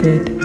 good.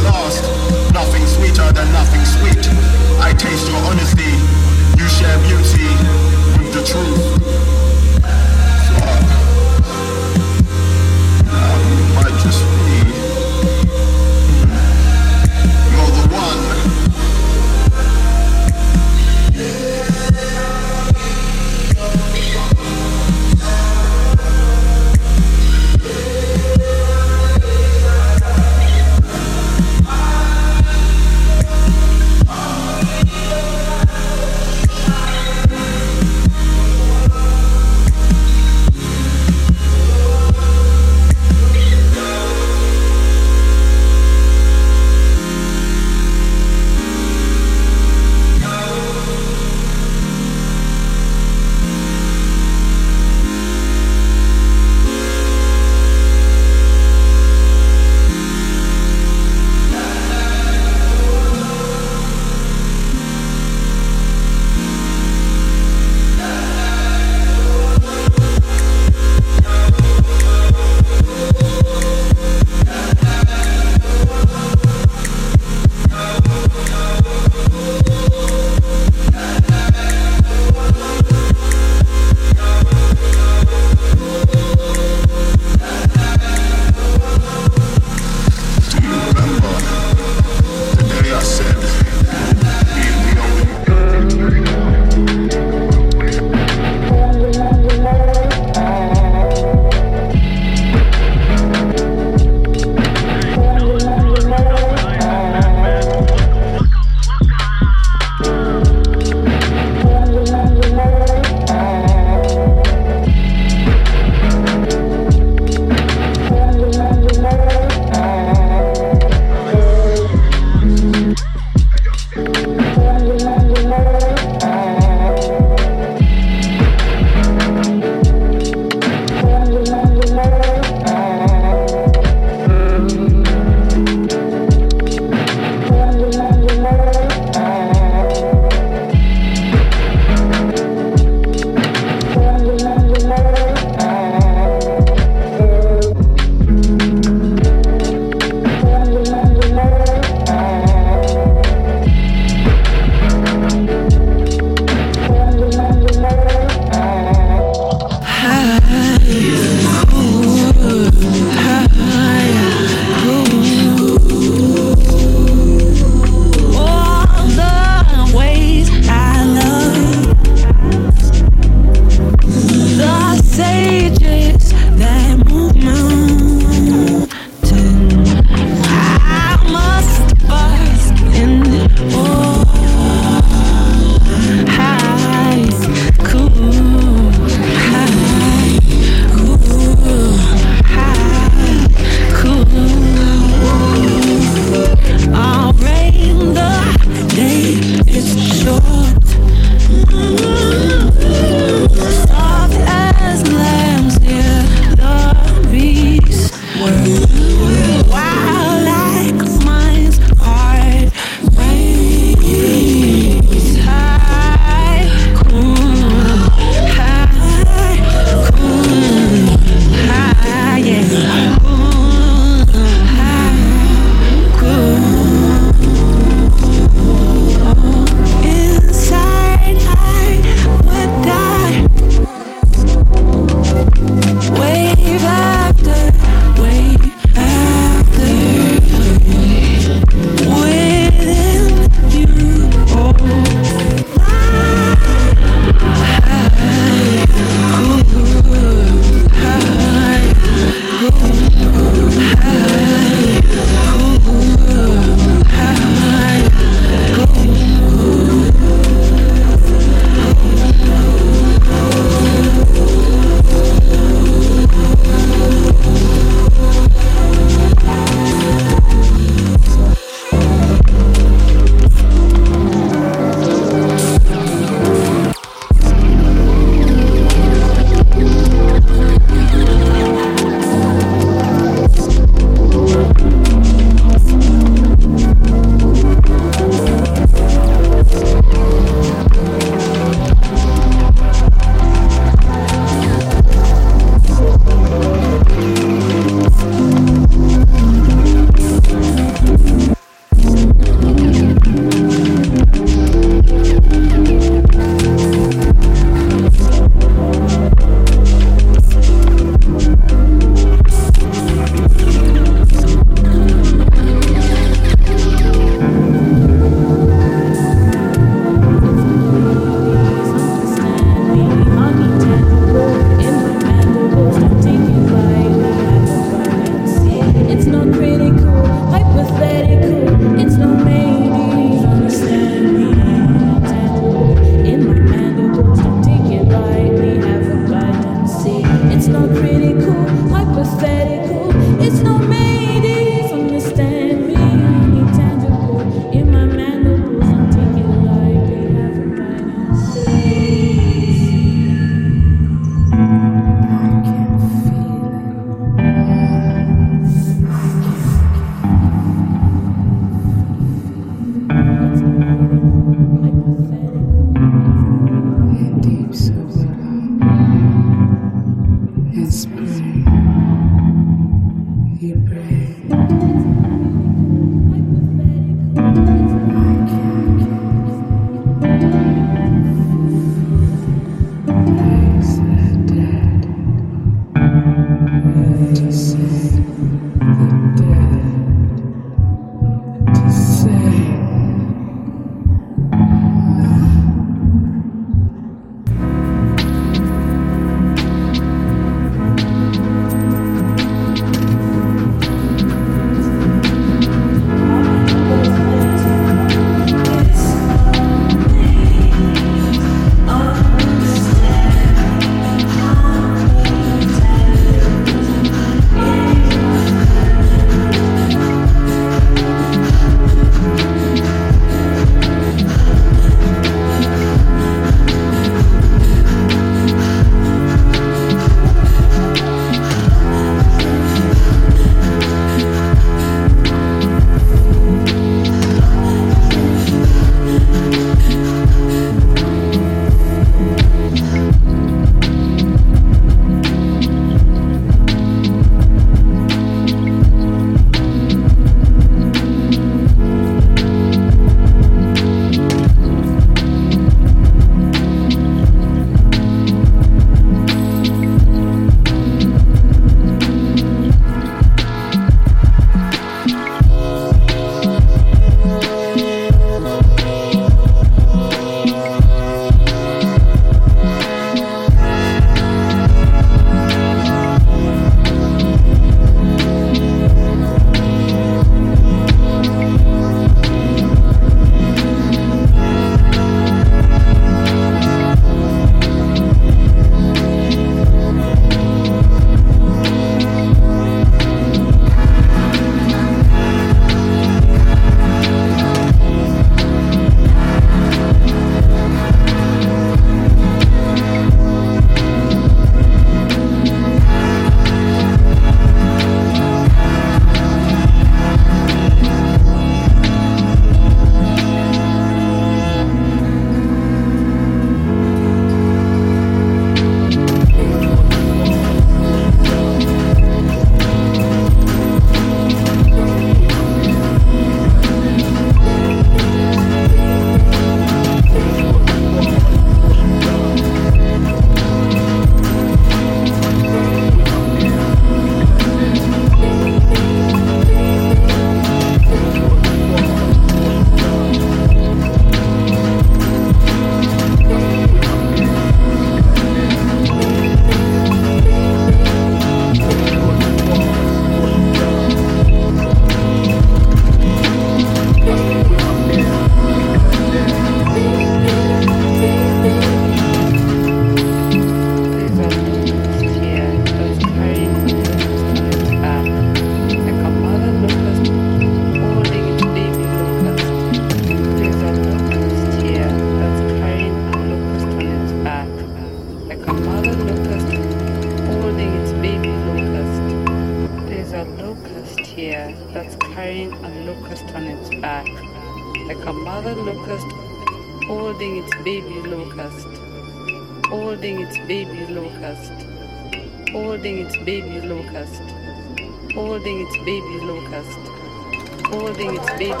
Baby. On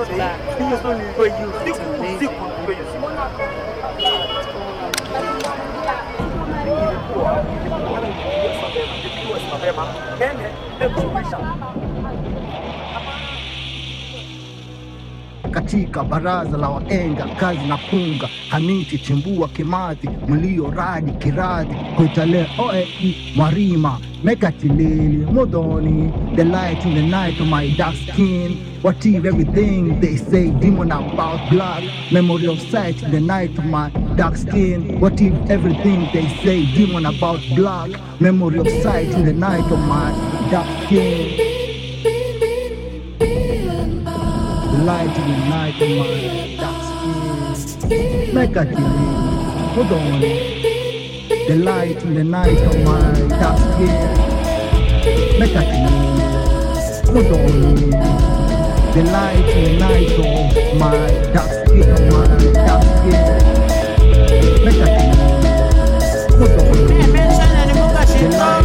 its back. Katika baraza la waenga kazi na punga hamiti chimbua kimathi mlio radi kiradhi kuitale oe mwarima mekatilili modoni the light in the night of my dark skin what if everything they say demon about blood memory of sight in the night of my dark skin what if everything they say demon about blood memory of sight in the night of my dark skin the light in the night of my dark skin. Make a delay. Hold on. The light in the night of my. Make a delay. Hold on. The light in the night of my dark skin, my dark skin. Make a delay. Hold on. The light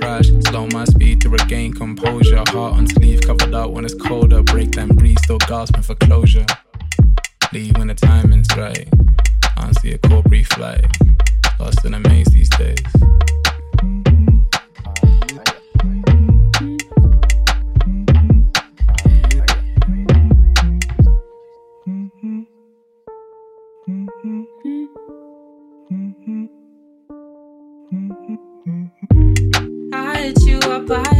crash. Slow my speed to regain composure. Heart on sleeve, covered up when it's colder. Break then breathe, still gasping for closure. Leave when the timing's right. I see a core brief flight. Lost in a maze these days. body.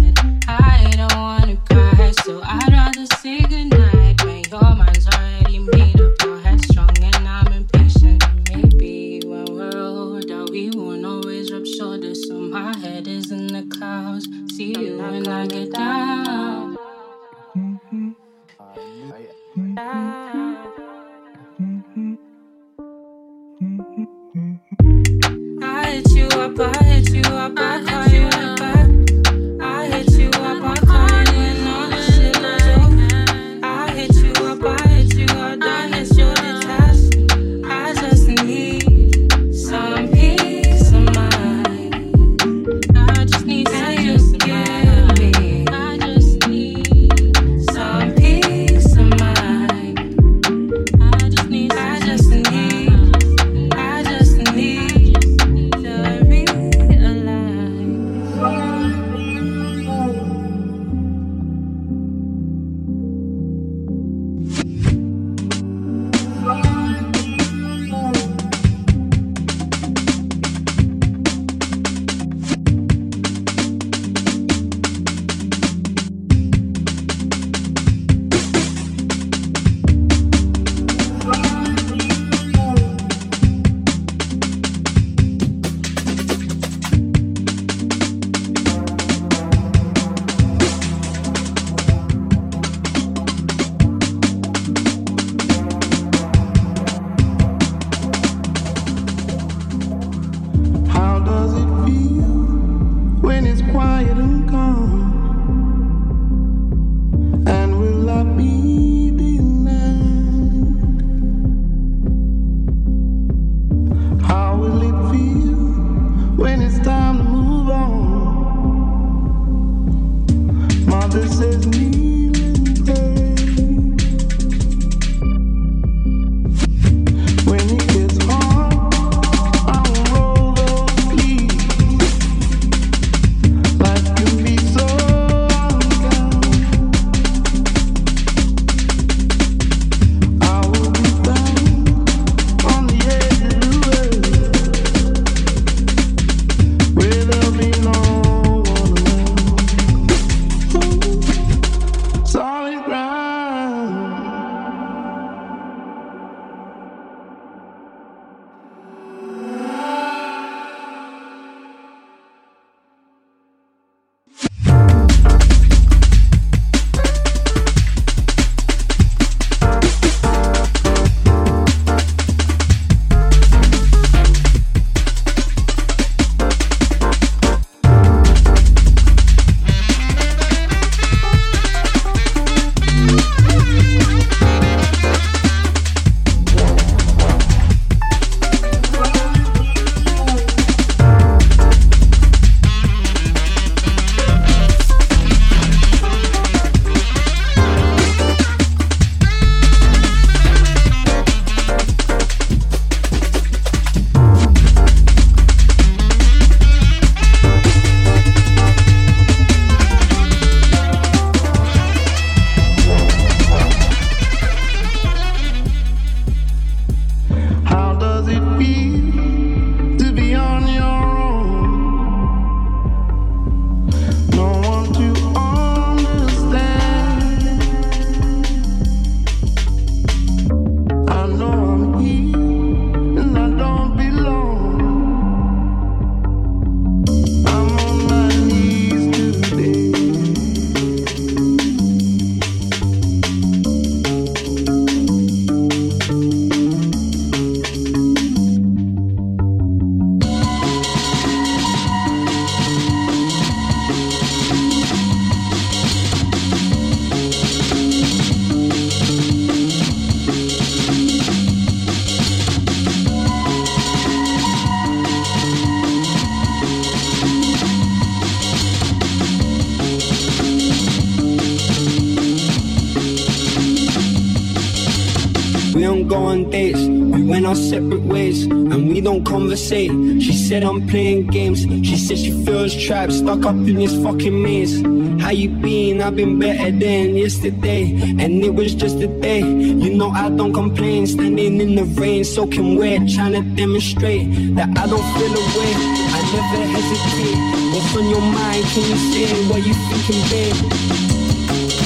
don't conversate. She said I'm playing games. She said she feels trapped, stuck up in this fucking maze. How you been? I've been better than yesterday, and it was just a day. You know I don't complain, standing in the rain, soaking wet, trying to demonstrate that I don't feel away. I never hesitate. What's on your mind? Can you say what you thinking, babe?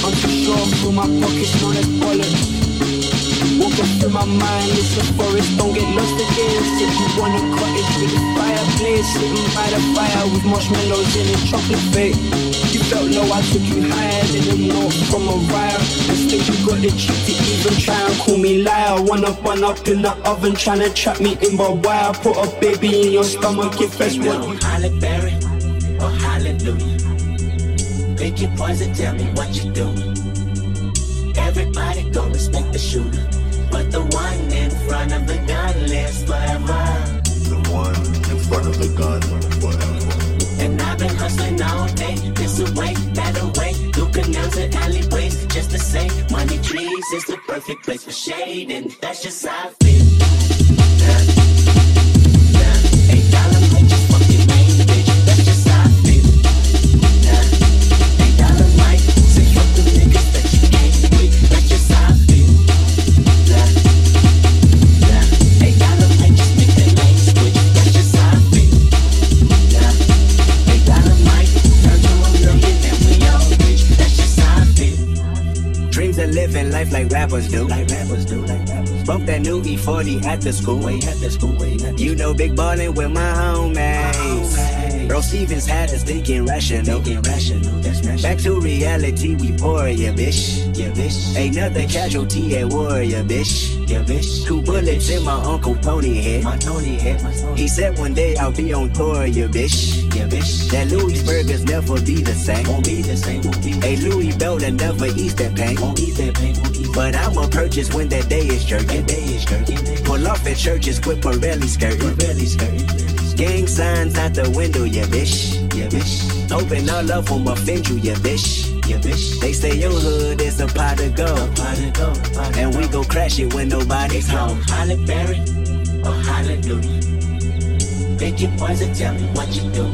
I'm too sure for my pockets, no that's bollocks. Walking through my mind, it's a forest, don't get lost again. Said you wanna a cottage with a fireplace, sitting by the fire with marshmallows in a chocolate bake. You felt low, I took you higher than a note from a riot. And still you got the cheek to even try and call me liar. Wanna bun up in the oven, trying to trap me in my wire. Put a baby in your stomach, if that's what you. Halle Berry or oh, Hallelujah. Pick your poison, tell me what you do. Everybody go respect the shooter, but the one in front of the gun lives forever. The one in front of the gun forever. And I've been hustling all day, this away, that away, through canals and alleyways, just to say, money trees is the perfect place for shade, and that's just how I feel. At the school. Way at the school, way at the You know, big ballin' with my homies. Bro Stevens had us thinking rational. Thinking rational, that's rational. Back to reality, we pour ya, bitch. Yeah, bitch. Ain't nothing casualty at war, ya, bitch. Yeah, bitch. Two bullets in my uncle pony head. My Tony head, my Tony. He said one day I'll be on tour, ya, bitch. Yeah, bitch. That Louis burgers never be the same. Won't be the same, won't be. A Louis belt that never eats that pain. Won't eat that pain, won't eat But I'ma purchase when that day is jerking. Day is jerking. Pull off at churches with Pirelli skirting. Pirelli skirting. Gang signs out the window, yeah, bitch. Yeah, bitch. Open all up from offend you, yeah, bitch. Yeah, bitch. They say your hood is a pot of gold. pot of gold. pot of And we go crash it when nobody's home. Halle Berry or Hallelujah. Pick your poison, tell me what you do.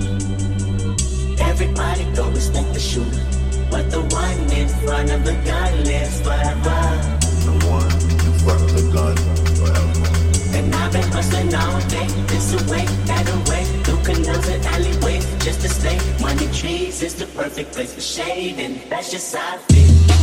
Everybody go respect the shooter, but the one in front of the gun lives forever. The one in front of the gun forever. And I've been hustling all day, this away, that away, through canals and alleyways, just to stay. Money trees is the perfect place for shade, and that's just how I feel.